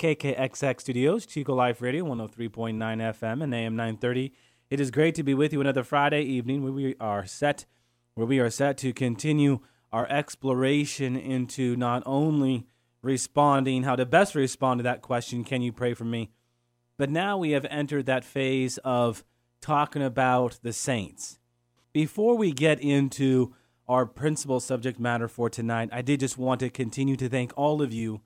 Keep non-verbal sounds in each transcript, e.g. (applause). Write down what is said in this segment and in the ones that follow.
KKXX Studios, Chico Life Radio, 103.9 FM and AM 930. It is great to be with you another Friday evening where we are set where we are set to continue our exploration into not only responding how to best respond to that question, can you pray for me? But now we have entered that phase of talking about the saints. Before we get into our principal subject matter for tonight, I did just want to continue to thank all of you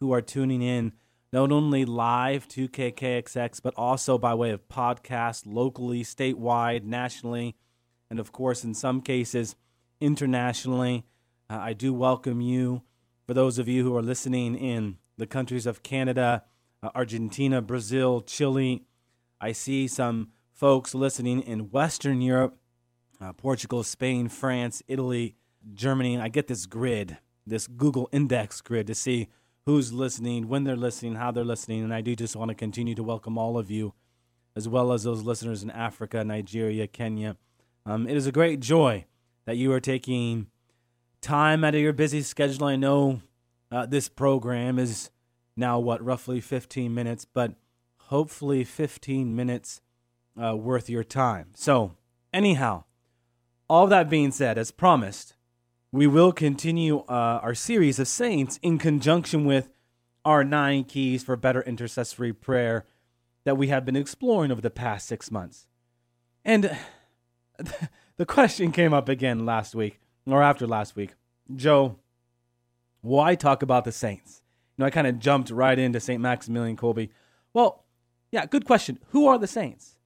who are tuning in not only live to KKXX, but also by way of podcast locally, statewide, nationally, and of course, in some cases, internationally. Uh, I do welcome you. For those of you who are listening in the countries of Canada, uh, Argentina, Brazil, Chile, I see some folks listening in Western Europe, uh, Portugal, Spain, France, Italy, Germany. I get this grid, this Google Index grid to see who's listening, when they're listening, how they're listening. And I do just want to continue to welcome all of you, as well as those listeners in Africa, Nigeria, Kenya. Um, it is a great joy that you are taking time out of your busy schedule. I know uh, this program is now, what, roughly 15 minutes, but hopefully 15 minutes uh, worth your time. So, anyhow, all that being said, as promised, we will continue uh, our series of saints in conjunction with our nine keys for better intercessory prayer that we have been exploring over the past six months. And (laughs) the question came up again last week, or after last week. Joe, why talk about the saints? You know, I kind of jumped right into St. Maximilian Kolbe. Well, yeah, good question. Who are the saints?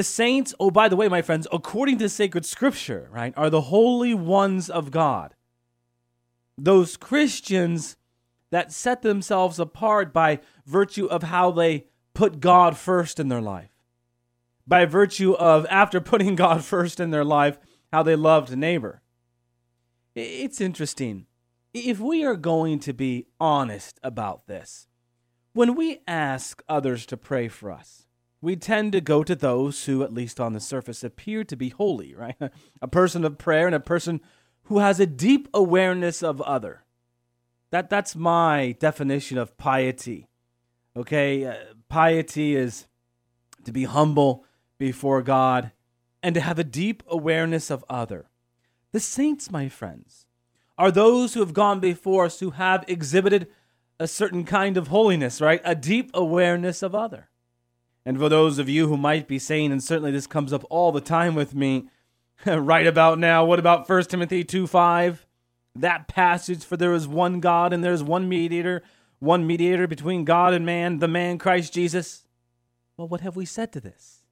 The saints, oh, by the way, my friends, according to sacred scripture, right, are the holy ones of God. Those Christians that set themselves apart by virtue of how they put God first in their life. By virtue of, after (laughs) putting God first in their life, how they loved neighbor. It's interesting. If we are going to be honest about this, when we ask others to pray for us, we tend to go to those who, at least on the surface, appear to be holy, right? (laughs) A person of prayer and a person who has a deep awareness of other. That, that's my definition of piety. Okay? Uh, piety is to be humble before God and to have a deep awareness of other. The saints, my friends, are those who have gone before us who have exhibited a certain kind of holiness, right? A deep awareness of other. And for those of you who might be saying, and certainly this comes up all the time with me (laughs) right about now, what about 1 Timothy 2 5? That passage, for there is one God and there is one mediator, one mediator between God and man, the man Christ Jesus. Well, what have we said to this?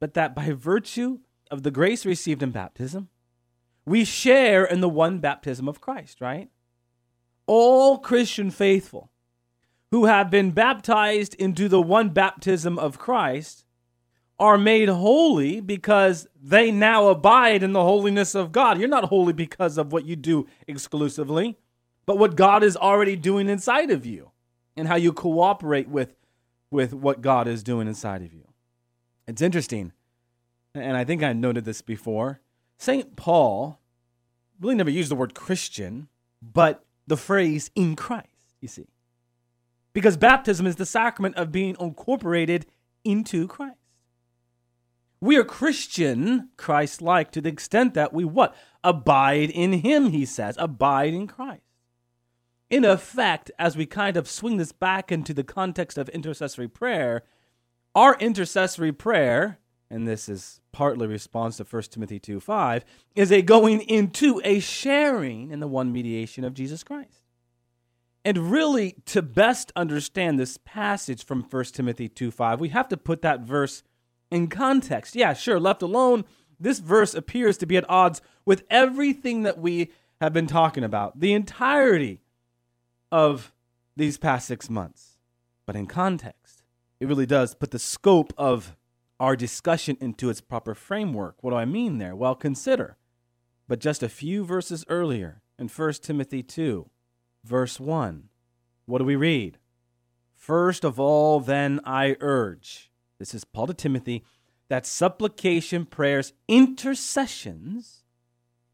But that by virtue of the grace received in baptism, we share in the one baptism of Christ, right? All Christian faithful who have been baptized into the one baptism of Christ are made holy because they now abide in the holiness of God. You're not holy because of what you do exclusively, but what God is already doing inside of you and how you cooperate with, with what God is doing inside of you. It's interesting, and I think I noted this before. St. Paul really never used the word Christian, but the phrase in Christ, you see because baptism is the sacrament of being incorporated into Christ. We are Christian, Christ like, to the extent that we what? Abide in Him, he says. Abide in Christ. In effect, as we kind of swing this back into the context of intercessory prayer, our intercessory prayer, and this is partly response to 1 Timothy 2 5, is a going into a sharing in the one mediation of Jesus Christ. And really, to best understand this passage from 1 Timothy 2 5, we have to put that verse in context. Yeah, sure, left alone, this verse appears to be at odds with everything that we have been talking about, the entirety of these past six months. But in context, it really does put the scope of our discussion into its proper framework. What do I mean there? Well, consider, but just a few verses earlier in 1 Timothy 2, verse 1, what do we read? First of all, then I urge, this is Paul to Timothy, that supplication, prayers, intercessions,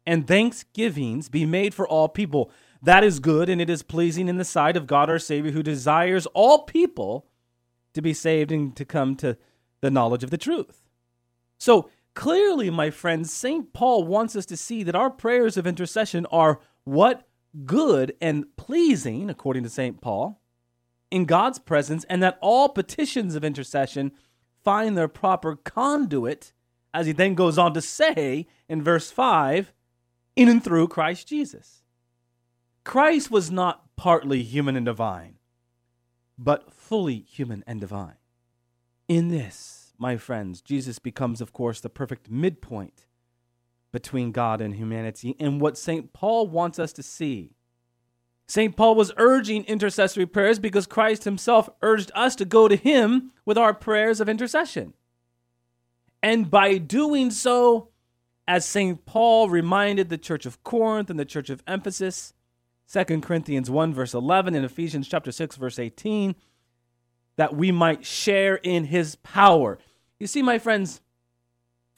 and thanksgivings be made for all people. That is good and it is pleasing in the sight of God our Savior, who desires all people to be saved and to come to the knowledge of the truth. So clearly, my friends, St. Paul wants us to see that our prayers of intercession are what good and pleasing, according to St. Paul, in God's presence, and that all petitions of intercession find their proper conduit, as he then goes on to say in verse 5 in and through Christ Jesus. Christ was not partly human and divine, but fully human and divine. In this, my friends, Jesus becomes, of course, the perfect midpoint between God and humanity, and what St. Paul wants us to see. St. Paul was urging intercessory prayers because Christ himself urged us to go to him with our prayers of intercession. And by doing so, as St. Paul reminded the church of Corinth and the church of Ephesus, 2 Corinthians 1, verse 11, and Ephesians chapter 6, verse 18, that we might share in his power. You see, my friends,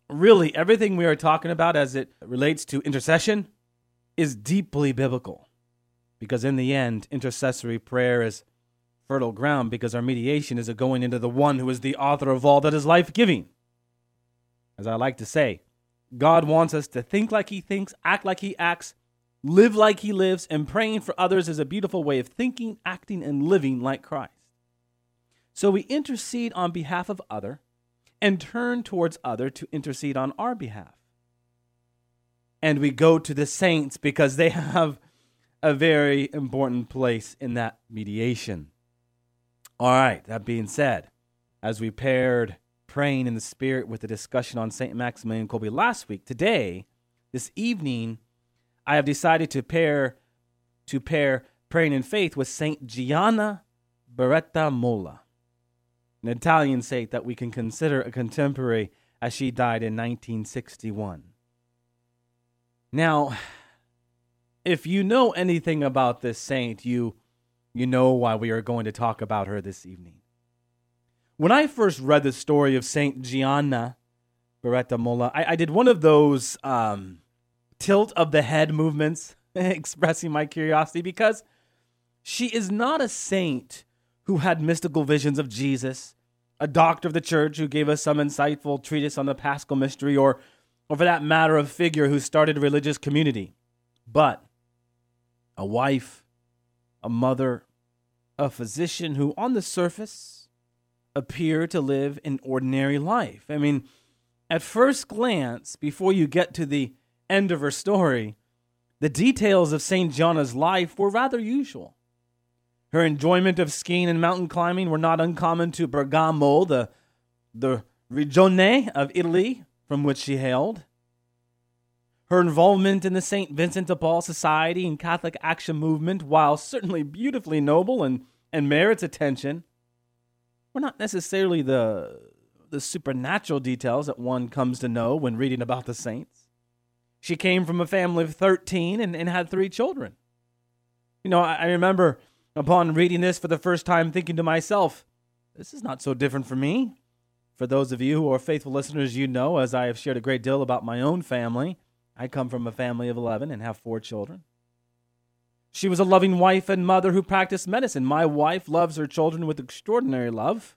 really everything we are talking about as it relates to intercession is deeply biblical. Because in the end, intercessory prayer is fertile ground because our mediation is a going into the one who is the author of all that is life giving. As I like to say, God wants us to think like he thinks, act like he acts, live like he lives, and praying for others is a beautiful way of thinking, acting, and living like Christ. So we intercede on behalf of other and turn towards other to intercede on our behalf. And we go to the saints because they (laughs) have a very important place in that mediation. All right, that being said, as we paired praying in the Spirit with the discussion on St. Maximilian Kolbe last week, today, this evening, I have decided to pair to pair praying in faith with St. Gianna Beretta Molla an Italian saint that we can consider a contemporary as she died in 1961. Now, if you know anything about this saint, you you know why we are going to talk about her this evening. When I first read the story of Saint Gianna Beretta Molla, I, I did one of those um, tilt of the head movements, (laughs) expressing my curiosity because she is not a saint who had mystical visions of Jesus, a doctor of the church who gave us some insightful treatise on the paschal mystery, or, or for that matter, a figure who started a religious community, but a wife, a mother, a physician who, on the surface, appear to live an ordinary life. I mean, at first glance, before you get to the end of her story, the details of St. Gianna's life were rather usual. Her enjoyment of skiing and mountain climbing were not uncommon to Bergamo, the, the regione of Italy from which she hailed. Her involvement in the St. Vincent de Paul Society and Catholic Action Movement, while certainly beautifully noble and, and merits attention, were not necessarily the, the supernatural details that one comes to know when reading about the saints. She came from a family of 13 and, and had three children. You know, I, I remember Upon reading this for the first time, thinking to myself, this is not so different for me. For those of you who are faithful listeners, you know, as I have shared a great deal about my own family, I come from a family of 11 and have four children. She was a loving wife and mother who practiced medicine. My wife loves her children with extraordinary love,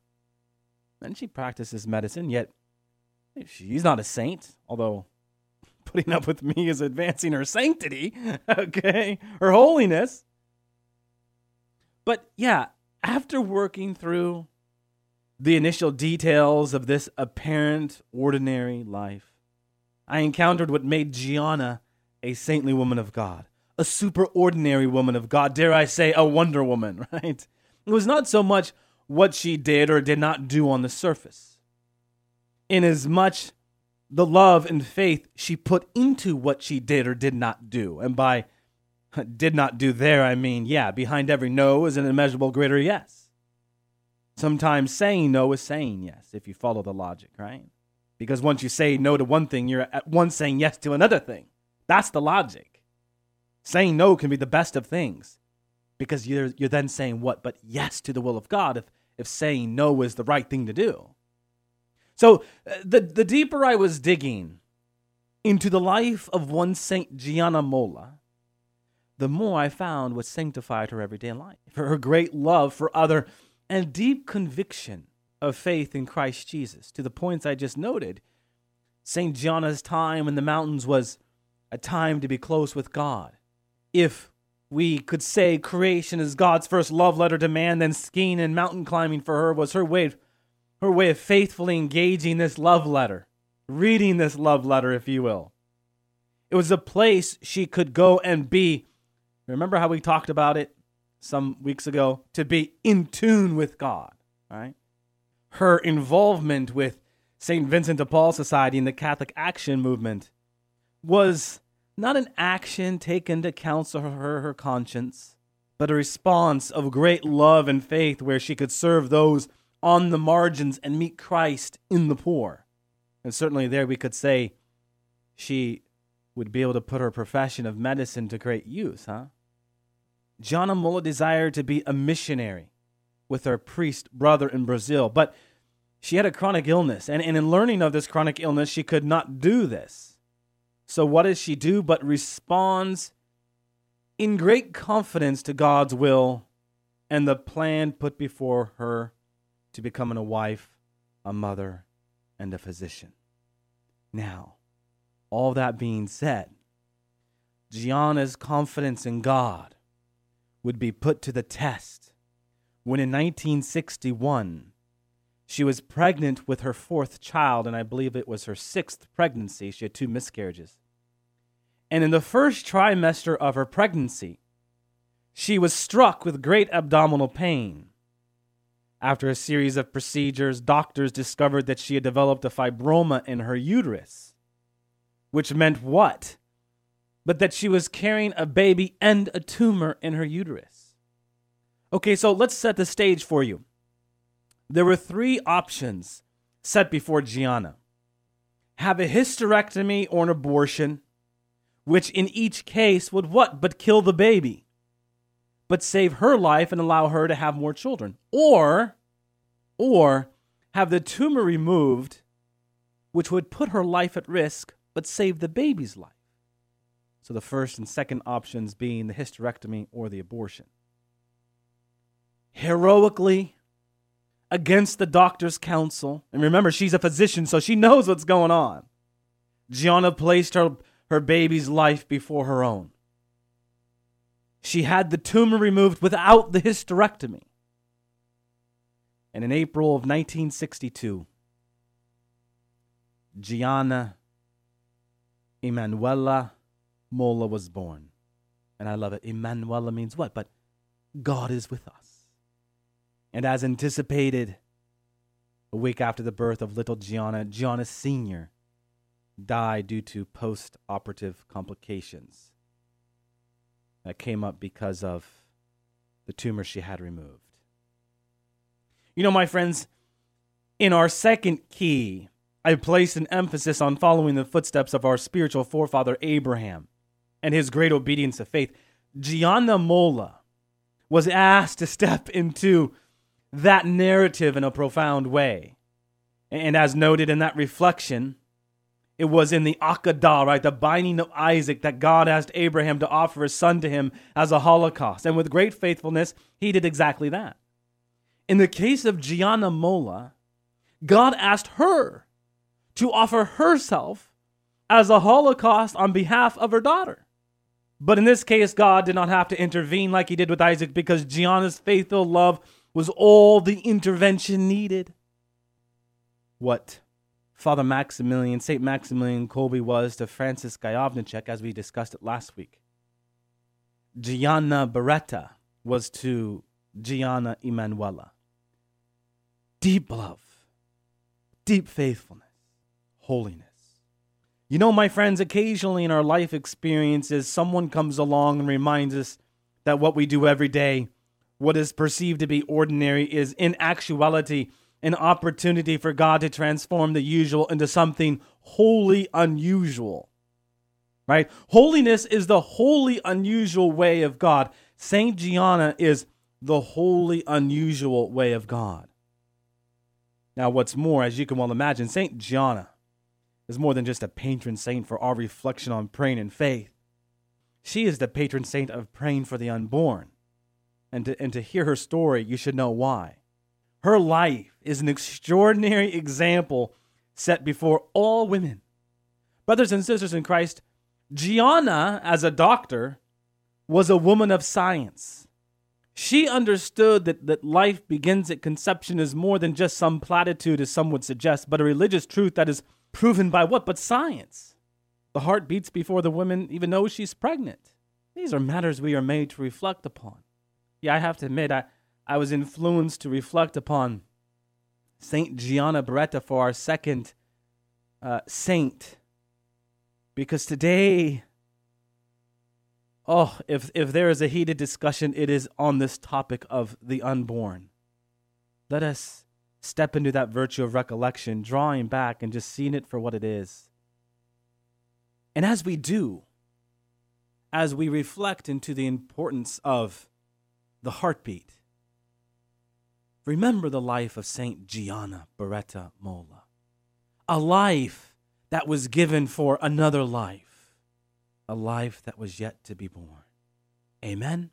and she practices medicine, yet she's not a saint, although putting up with me is advancing her sanctity, (laughs) okay, her holiness. But yeah, after working through the initial details of this apparent ordinary life, I encountered what made Gianna a saintly woman of God, a superordinary woman of God, dare I say, a wonder woman, (laughs) right? It was not so much what she did or did not do on the surface, inasmuch the love and faith she put into what she did or did not do. And by (laughs) did not do there, I mean, yeah, behind every no is an immeasurable greater yes. Sometimes saying no is saying yes, if you follow the logic, right? Because once you say no to one thing, you're at once saying yes to another thing. That's the logic. Saying no can be the best of things because you're, you're then saying what? But yes to the will of God if, if saying no is the right thing to do. So uh, the, the deeper I was digging into the life of one Saint Gianna Molla, the more I found what sanctified her everyday life, her great love for other and deep conviction of faith in Christ Jesus. To the points I just noted, St. Gianna's time in the mountains was a time to be close with God. If we could say creation is God's first love letter to man, then skiing and mountain climbing for her was her way her way of faithfully engaging this love letter, reading this love letter, if you will. It was a place she could go and be. Remember how we talked about it some weeks ago? To be in tune with God, right? her involvement with St. Vincent de Paul Society and the Catholic Action Movement was not an action taken to counsel her her conscience, but a response of great love and faith where she could serve those on the margins and meet Christ in the poor. And certainly there we could say she would be able to put her profession of medicine to great use, huh? Gianna Molla desired to be a missionary with her priest brother in Brazil. But she had a chronic illness, and, and in learning of this chronic illness, she could not do this. So, what does she do but responds in great confidence to God's will and the plan put before her to becoming a wife, a mother, and a physician? Now, all that being said, Gianna's confidence in God would be put to the test when in 1961 she was pregnant with her fourth child, and I believe it was her sixth pregnancy. She had two miscarriages. And in the first trimester of her pregnancy, she was struck with great abdominal pain. After a series of procedures, doctors discovered that she had developed a fibroma in her uterus, which meant what? But that she was carrying a baby and a tumor in her uterus. Okay, so let's set the stage for you. There were three options set before Gianna have a hysterectomy or an abortion, which in each case would what but kill the baby, but save her life and allow her to have more children. Or, or have the tumor removed, which would put her life at risk but save the baby's life. So the first and second options being the hysterectomy or the abortion heroically against the doctor's counsel. And remember, she's a physician, so she knows what's going on. Gianna placed her, her baby's life before her own. She had the tumor removed without the hysterectomy. And in April of 1962, Gianna Emanuela Molla was born. And I love it. Emanuela means what? But God is with us. And as anticipated, a week after the birth of little Gianna, Gianna Sr. died due to post operative complications that came up because of the tumor she had removed. You know, my friends, in our second key, I placed an emphasis on following the footsteps of our spiritual forefather Abraham and his great obedience of faith. Gianna Molla was asked to step into that narrative in a profound way. And as noted in that reflection, it was in the Akedah, right, the binding of Isaac, that God asked Abraham to offer his son to him as a holocaust. And with great faithfulness, he did exactly that. In the case of Gianna Molla, God asked her to offer herself as a holocaust on behalf of her daughter. But in this case, God did not have to intervene like he did with Isaac because Gianna's faithful love was all the intervention needed. What Father Maximilian, St. Maximilian Kolbe was to Francis Gajowniczek, as we discussed it last week. Gianna Beretta was to Gianna Emanuela. Deep love, deep faithfulness, holiness. You know, my friends, occasionally in our life experiences, someone comes along and reminds us that what we do every day what is perceived to be ordinary is in actuality an opportunity for God to transform the usual into something wholly unusual. Right? Holiness is the wholly unusual way of God. Saint Gianna is the wholly unusual way of God. Now, what's more, as you can well imagine, Saint Gianna is more than just a patron saint for our reflection on praying and faith. She is the patron saint of praying for the unborn. And to, and to hear her story, you should know why. Her life is an extraordinary example set before all women. Brothers and sisters in Christ, Gianna, as a doctor, was a woman of science. She understood that, that life begins at conception is more than just some platitude, as some would suggest, but a religious truth that is proven by what? But science. The heart beats before the woman even knows she's pregnant. These are matters we are made to reflect upon. Yeah, I have to admit, I, I was influenced to reflect upon Saint Gianna Beretta for our second uh, saint. Because today, oh, if, if there is a heated discussion, it is on this topic of the unborn. Let us step into that virtue of recollection, drawing back and just seeing it for what it is. And as we do, as we reflect into the importance of the heartbeat, remember the life of Saint Gianna Beretta Molla, a life that was given for another life, a life that was yet to be born. Amen.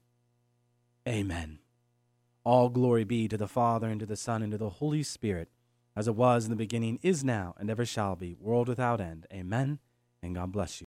Amen. All glory be to the Father, and to the Son, and to the Holy Spirit, as it was in the beginning, is now, and ever shall be, world without end. Amen. And God bless you.